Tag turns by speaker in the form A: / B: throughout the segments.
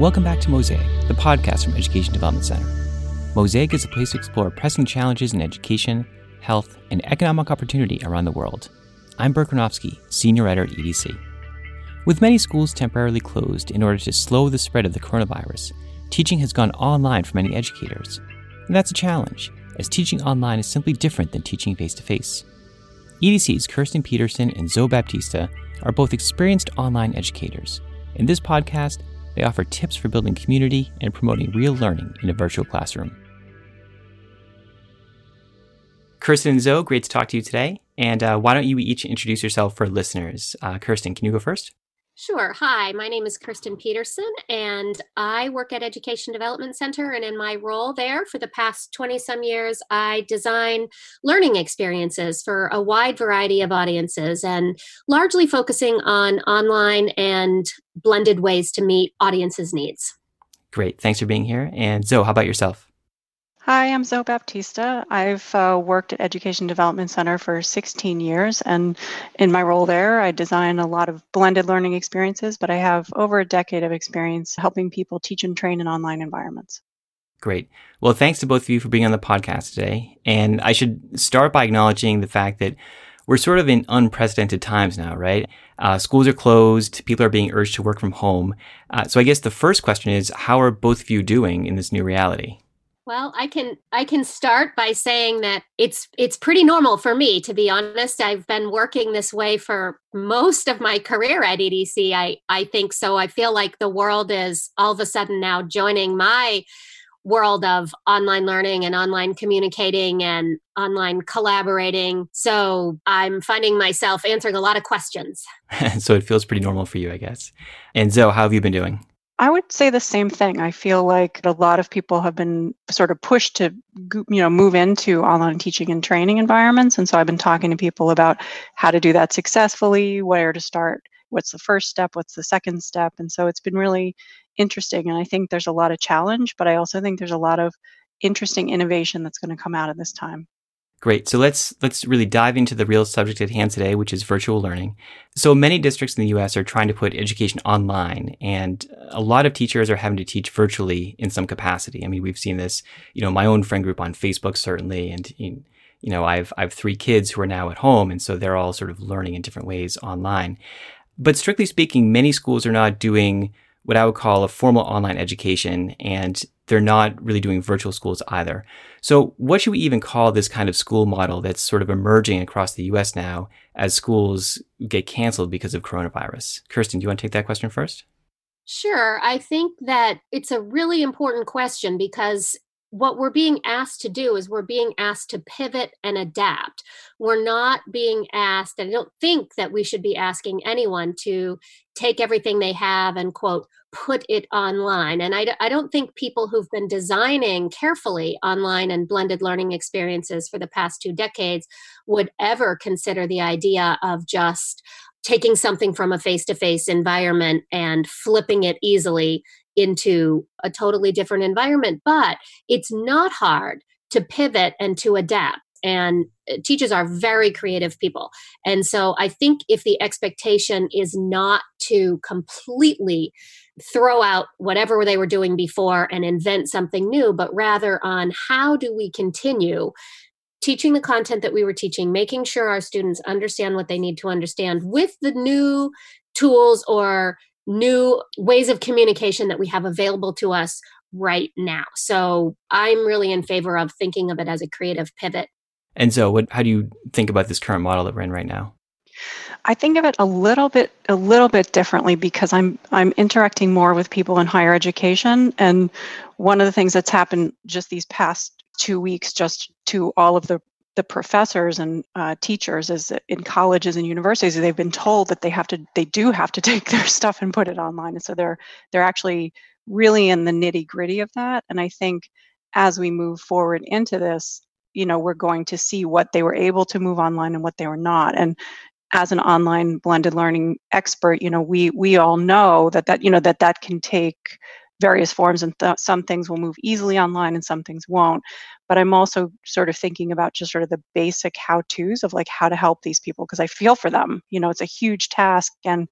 A: Welcome back to Mosaic, the podcast from Education Development Center. Mosaic is a place to explore pressing challenges in education, health, and economic opportunity around the world. I'm Burt Granofsky, Senior Editor at EDC. With many schools temporarily closed in order to slow the spread of the coronavirus, teaching has gone online for many educators. And that's a challenge, as teaching online is simply different than teaching face to face. EDC's Kirsten Peterson and Zoe Baptista are both experienced online educators. In this podcast, they offer tips for building community and promoting real learning in a virtual classroom. Kirsten and Zoe, great to talk to you today. And uh, why don't you each introduce yourself for listeners? Uh, Kirsten, can you go first?
B: Sure. Hi, my name is Kirsten Peterson, and I work at Education Development Center. And in my role there for the past 20 some years, I design learning experiences for a wide variety of audiences and largely focusing on online and blended ways to meet audiences' needs.
A: Great. Thanks for being here. And Zoe, how about yourself?
C: Hi, I'm Zoe Baptista. I've uh, worked at Education Development Center for 16 years, and in my role there, I design a lot of blended learning experiences, but I have over a decade of experience helping people teach and train in online environments.
A: Great. Well, thanks to both of you for being on the podcast today. And I should start by acknowledging the fact that we're sort of in unprecedented times now, right? Uh, schools are closed, people are being urged to work from home. Uh, so I guess the first question is how are both of you doing in this new reality?
B: Well, I can I can start by saying that it's it's pretty normal for me to be honest. I've been working this way for most of my career at EDC. I I think so. I feel like the world is all of a sudden now joining my world of online learning and online communicating and online collaborating. So I'm finding myself answering a lot of questions.
A: so it feels pretty normal for you, I guess. And Zoe, how have you been doing?
C: I would say the same thing. I feel like a lot of people have been sort of pushed to, you know, move into online teaching and training environments. And so I've been talking to people about how to do that successfully, where to start, what's the first step, what's the second step. And so it's been really interesting. And I think there's a lot of challenge, but I also think there's a lot of interesting innovation that's going to come out of this time.
A: Great. So let's let's really dive into the real subject at hand today, which is virtual learning. So many districts in the US are trying to put education online and a lot of teachers are having to teach virtually in some capacity. I mean, we've seen this, you know, my own friend group on Facebook certainly and you know, I've I've 3 kids who are now at home and so they're all sort of learning in different ways online. But strictly speaking, many schools are not doing what I would call a formal online education and they're not really doing virtual schools either. So, what should we even call this kind of school model that's sort of emerging across the US now as schools get canceled because of coronavirus? Kirsten, do you want to take that question first?
B: Sure. I think that it's a really important question because what we're being asked to do is we're being asked to pivot and adapt. We're not being asked, and I don't think that we should be asking anyone to take everything they have and quote put it online and I, I don't think people who've been designing carefully online and blended learning experiences for the past two decades would ever consider the idea of just taking something from a face-to-face environment and flipping it easily into a totally different environment but it's not hard to pivot and to adapt and uh, teachers are very creative people. And so I think if the expectation is not to completely throw out whatever they were doing before and invent something new, but rather on how do we continue teaching the content that we were teaching, making sure our students understand what they need to understand with the new tools or new ways of communication that we have available to us right now. So I'm really in favor of thinking of it as a creative pivot
A: and so, what? How do you think about this current model that we're in right now?
C: I think of it a little bit a little bit differently because I'm I'm interacting more with people in higher education and one of the things that's happened just these past 2 weeks just to all of the the professors and uh, teachers is in colleges and universities they've been told that they have to they do have to take their stuff and put it online. And so they're they're actually really in the nitty gritty of that. And I think as we move forward into this you know we're going to see what they were able to move online and what they were not. And as an online blended learning expert you know we we all know that that you know that that can take various forms, and th- some things will move easily online and some things won't. But I'm also sort of thinking about just sort of the basic how to's of like how to help these people because I feel for them. You know, it's a huge task, and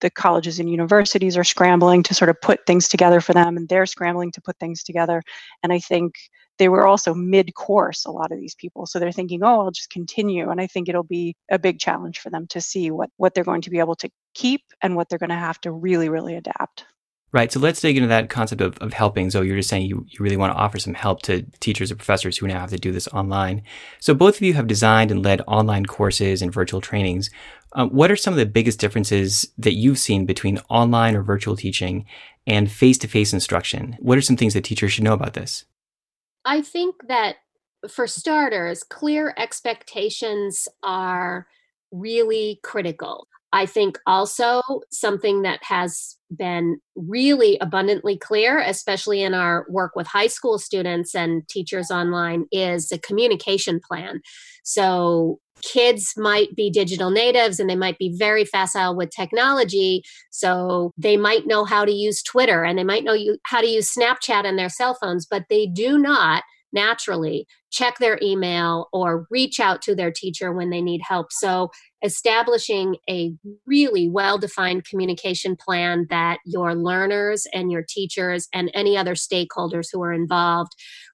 C: the colleges and universities are scrambling to sort of put things together for them, and they're scrambling to put things together. And I think they were also mid course, a lot of these people. So they're thinking, oh, I'll just continue. And I think it'll be a big challenge for them to see what, what they're going to be able to keep and what they're going to have to really, really adapt.
A: Right. So let's dig into that concept of, of helping. So you're just saying you, you really want to offer some help to teachers or professors who now have to do this online. So both of you have designed and led online courses and virtual trainings. Um, what are some of the biggest differences that you've seen between online or virtual teaching and face to face instruction? What are some things that teachers should know about this?
B: I think that for starters, clear expectations are really critical. I think also something that has been really abundantly clear, especially in our work with high school students and teachers online, is a communication plan. So kids might be digital natives and they might be very facile with technology so they might know how to use twitter and they might know you, how to use snapchat on their cell phones but they do not naturally check their email or reach out to their teacher when they need help. So, establishing a really well defined communication plan that your learners and your teachers and any other stakeholders who are involved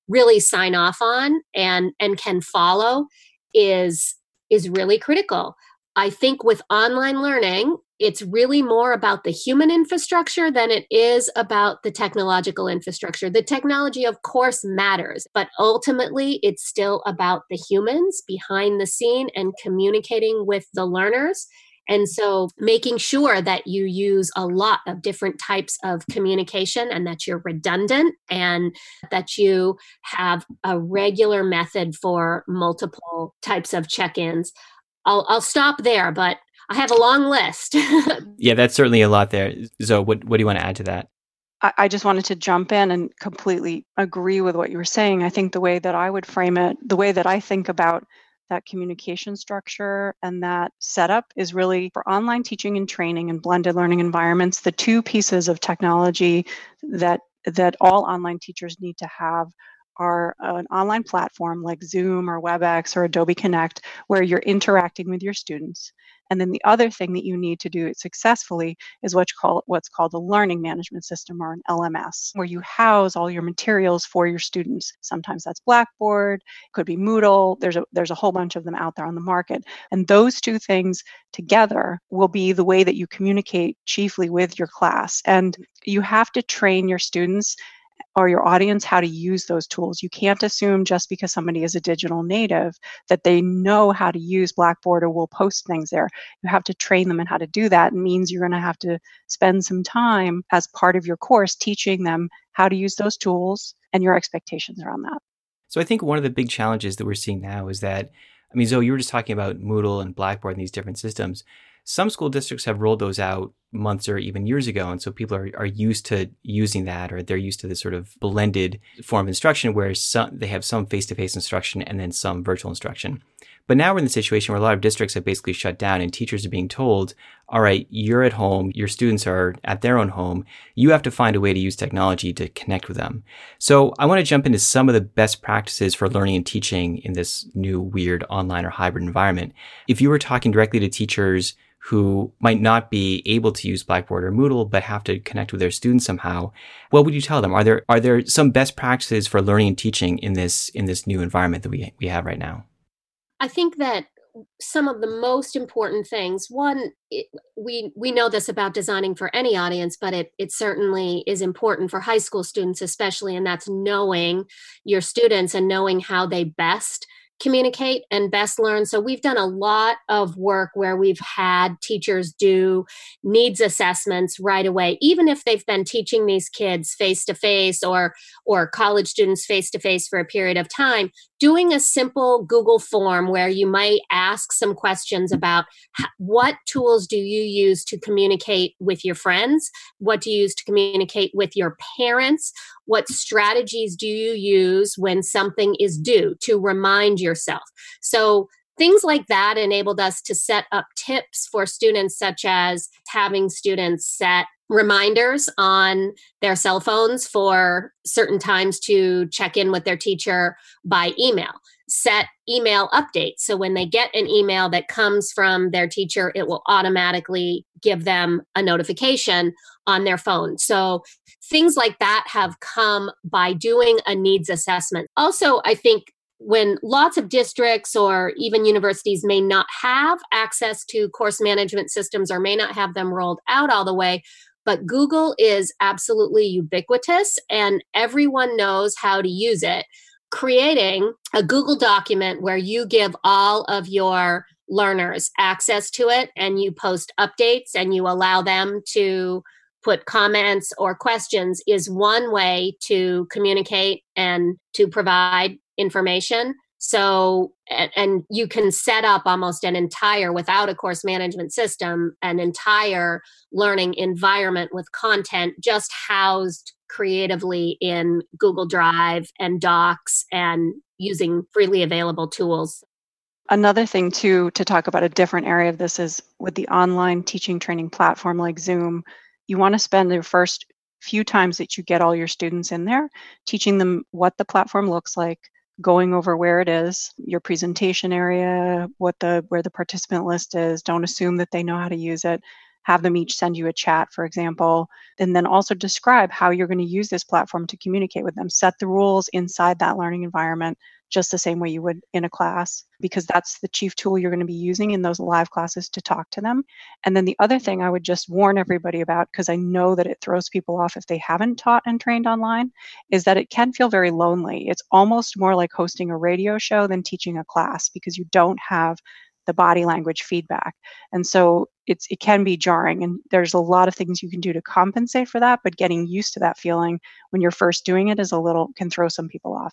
B: really sign off on and, and can follow is is really critical. I think with online learning, it's really more about the human infrastructure than it is about the technological infrastructure. The technology, of course, matters, but ultimately it's still about the humans behind the scene and communicating with the learners. And so making sure that you use a lot of different types of communication and that you're redundant and that you have a regular method for multiple types of check ins. I'll, I'll stop there, but I have a long list.
A: yeah, that's certainly a lot there. So, what, what do you want to add to that?
C: I just wanted to jump in and completely agree with what you were saying. I think the way that I would frame it, the way that I think about that communication structure and that setup is really for online teaching and training and blended learning environments the two pieces of technology that that all online teachers need to have are an online platform like Zoom or WebEx or Adobe Connect where you're interacting with your students. And then the other thing that you need to do it successfully is what's called what's called a learning management system or an LMS, where you house all your materials for your students. Sometimes that's Blackboard, could be Moodle. There's a there's a whole bunch of them out there on the market. And those two things together will be the way that you communicate chiefly with your class. And you have to train your students or your audience how to use those tools. You can't assume just because somebody is a digital native that they know how to use Blackboard or will post things there. You have to train them in how to do that. It means you're going to have to spend some time as part of your course teaching them how to use those tools and your expectations around that.
A: So I think one of the big challenges that we're seeing now is that, I mean, Zoe, you were just talking about Moodle and Blackboard and these different systems. Some school districts have rolled those out months or even years ago. And so people are, are used to using that or they're used to this sort of blended form of instruction where some, they have some face to face instruction and then some virtual instruction. But now we're in the situation where a lot of districts have basically shut down and teachers are being told, all right, you're at home, your students are at their own home. You have to find a way to use technology to connect with them. So I want to jump into some of the best practices for learning and teaching in this new weird online or hybrid environment. If you were talking directly to teachers who might not be able to use Blackboard or Moodle but have to connect with their students somehow, what would you tell them? Are there are there some best practices for learning and teaching in this in this new environment that we we have right now?
B: I think that some of the most important things one it, we we know this about designing for any audience but it it certainly is important for high school students especially and that's knowing your students and knowing how they best communicate and best learn. So we've done a lot of work where we've had teachers do needs assessments right away, even if they've been teaching these kids face to face or or college students face to face for a period of time. Doing a simple Google form where you might ask some questions about what tools do you use to communicate with your friends? What do you use to communicate with your parents? What strategies do you use when something is due to remind yourself? So things like that enabled us to set up tips for students such as having students set reminders on their cell phones for certain times to check in with their teacher by email set email updates. So when they get an email that comes from their teacher, it will automatically give them a notification on their phone. So things like that have come by doing a needs assessment. Also, I think when lots of districts or even universities may not have access to course management systems or may not have them rolled out all the way, but Google is absolutely ubiquitous and everyone knows how to use it creating a Google document where you give all of your learners access to it and you post updates and you allow them to put comments or questions is one way to communicate and to provide information. So, and, you can set up almost an entire, without a course management system, an entire learning environment with content just housed creatively in Google Drive and Docs and using freely available tools.
C: Another thing, too, to talk about a different area of this is with the online teaching training platform like Zoom, you want to spend the first few times that you get all your students in there teaching them what the platform looks like going over where it is your presentation area what the where the participant list is don't assume that they know how to use it have them each send you a chat, for example, and then also describe how you're going to use this platform to communicate with them. Set the rules inside that learning environment just the same way you would in a class, because that's the chief tool you're going to be using in those live classes to talk to them. And then the other thing I would just warn everybody about, because I know that it throws people off if they haven't taught and trained online, is that it can feel very lonely. It's almost more like hosting a radio show than teaching a class because you don't have the body language feedback. And so it's it can be jarring and there's a lot of things you can do to compensate for that, but getting used to that feeling when you're first doing it is a little can throw some people off.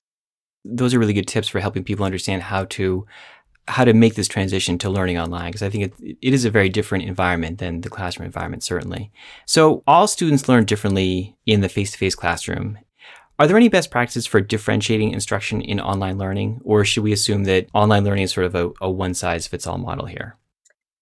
A: Those are really good tips for helping people understand how to how to make this transition to learning online because I think it, it is a very different environment than the classroom environment certainly. So all students learn differently in the face-to-face classroom are there any best practices for differentiating instruction in online learning, or should we assume that online learning is sort of a, a one size fits all model here?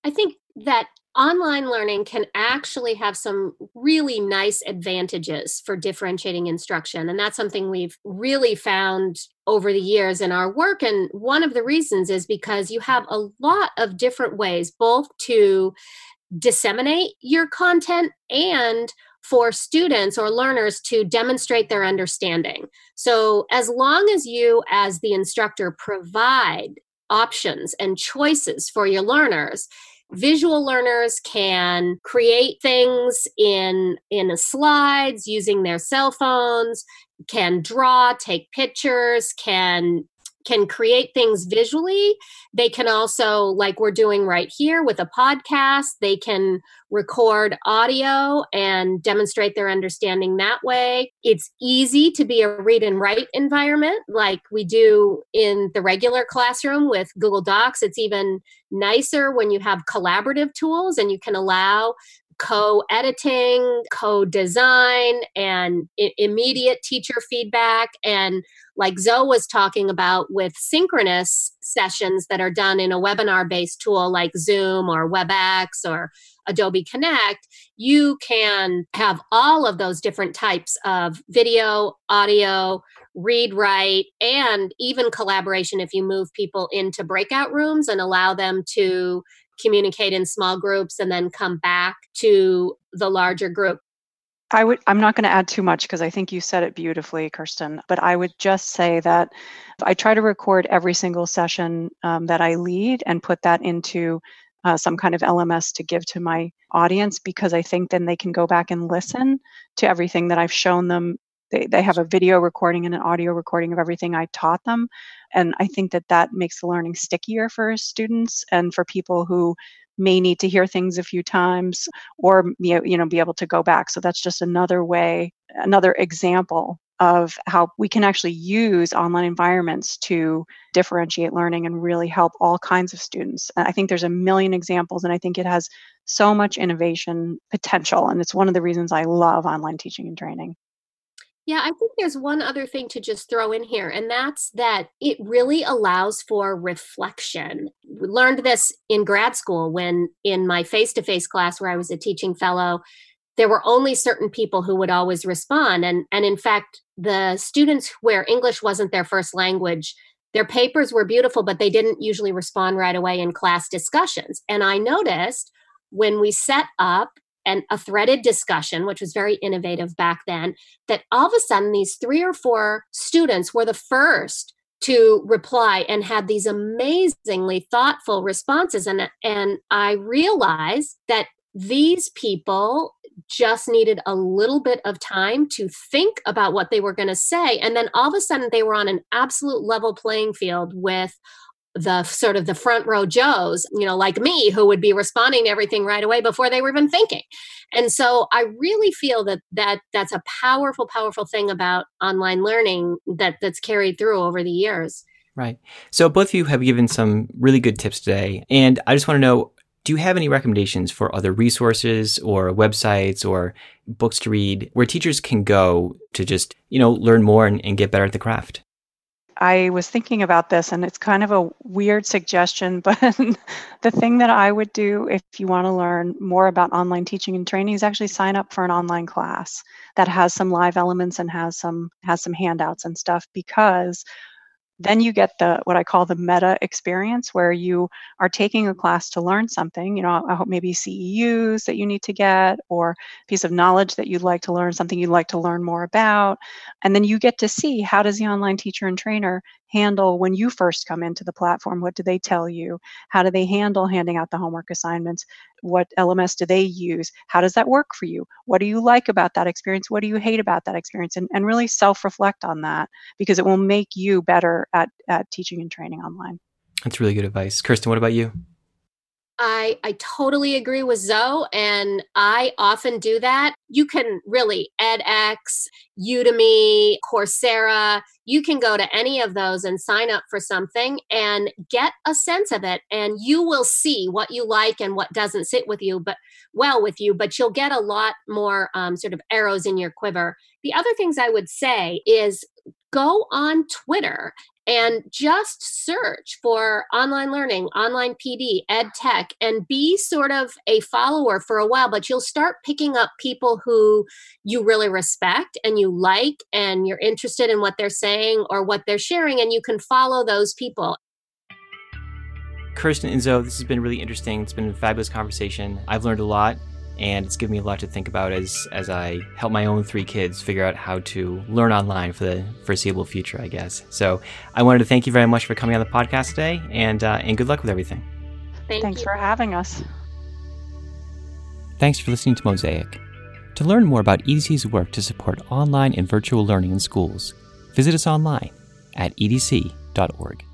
B: I think that online learning can actually have some really nice advantages for differentiating instruction. And that's something we've really found over the years in our work. And one of the reasons is because you have a lot of different ways, both to disseminate your content and for students or learners to demonstrate their understanding. So, as long as you, as the instructor, provide options and choices for your learners, visual learners can create things in in slides using their cell phones can draw take pictures can can create things visually. They can also, like we're doing right here with a podcast, they can record audio and demonstrate their understanding that way. It's easy to be a read and write environment like we do in the regular classroom with Google Docs. It's even nicer when you have collaborative tools and you can allow co editing, co design, and I- immediate teacher feedback. And like Zoe was talking about with synchronous sessions that are done in a webinar based tool like Zoom or WebEx or Adobe Connect, you can have all of those different types of video, audio, read, write, and even collaboration if you move people into breakout rooms and allow them to communicate in small groups and then come back to the larger group.
C: I would I'm not going to add too much because I think you said it beautifully, Kirsten, but I would just say that I try to record every single session um, that I lead and put that into uh, some kind of LMS to give to my audience because I think then they can go back and listen to everything that I've shown them. They, they have a video recording and an audio recording of everything I taught them. And I think that that makes the learning stickier for students and for people who may need to hear things a few times or you know be able to go back so that's just another way another example of how we can actually use online environments to differentiate learning and really help all kinds of students i think there's a million examples and i think it has so much innovation potential and it's one of the reasons i love online teaching and training
B: yeah, I think there's one other thing to just throw in here, and that's that it really allows for reflection. We learned this in grad school when, in my face to face class where I was a teaching fellow, there were only certain people who would always respond and and in fact the students where english wasn't their first language their papers were beautiful but they didn't usually respond right away in class discussions and i noticed when we set up and a threaded discussion, which was very innovative back then, that all of a sudden these three or four students were the first to reply and had these amazingly thoughtful responses. And, and I realized that these people just needed a little bit of time to think about what they were going to say. And then all of a sudden they were on an absolute level playing field with the sort of the front row joes you know like me who would be responding to everything right away before they were even thinking. And so i really feel that that that's a powerful powerful thing about online learning that that's carried through over the years.
A: Right. So both of you have given some really good tips today and i just want to know do you have any recommendations for other resources or websites or books to read where teachers can go to just you know learn more and, and get better at the craft
C: I was thinking about this and it's kind of a weird suggestion, but the thing that I would do if you want to learn more about online teaching and training is actually sign up for an online class that has some live elements and has some has some handouts and stuff because then you get the what I call the meta experience where you are taking a class to learn something, you know, I hope maybe CEUs that you need to get or piece of knowledge that you'd like to learn, something you'd like to learn more about. And then you get to see how does the online teacher and trainer handle when you first come into the platform? What do they tell you? How do they handle handing out the homework assignments? What LMS do they use? How does that work for you? What do you like about that experience? What do you hate about that experience? And, and really self reflect on that because it will make you better at, at teaching and training online.
A: That's really good advice. Kirsten, what about you?
B: I, I totally agree with Zoe, and I often do that. You can really edX, Udemy, Coursera, you can go to any of those and sign up for something and get a sense of it, and you will see what you like and what doesn't sit with you, but well with you. But you'll get a lot more um, sort of arrows in your quiver. The other things I would say is go on Twitter and just search for online learning, online PD, ed tech, and be sort of a follower for a while. But you'll start picking up people who you really respect and you like, and you're interested in what they're saying or what they're sharing, and you can follow those people.
A: Kirsten and Zoe, this has been really interesting. It's been a fabulous conversation. I've learned a lot and it's given me a lot to think about as as I help my own three kids figure out how to learn online for the foreseeable future, I guess. So I wanted to thank you very much for coming on the podcast today, and uh, and good luck with everything.
B: Thank
C: Thanks
B: you.
C: for having us.
A: Thanks for listening to Mosaic. To learn more about EDC's work to support online and virtual learning in schools, visit us online at edc.org.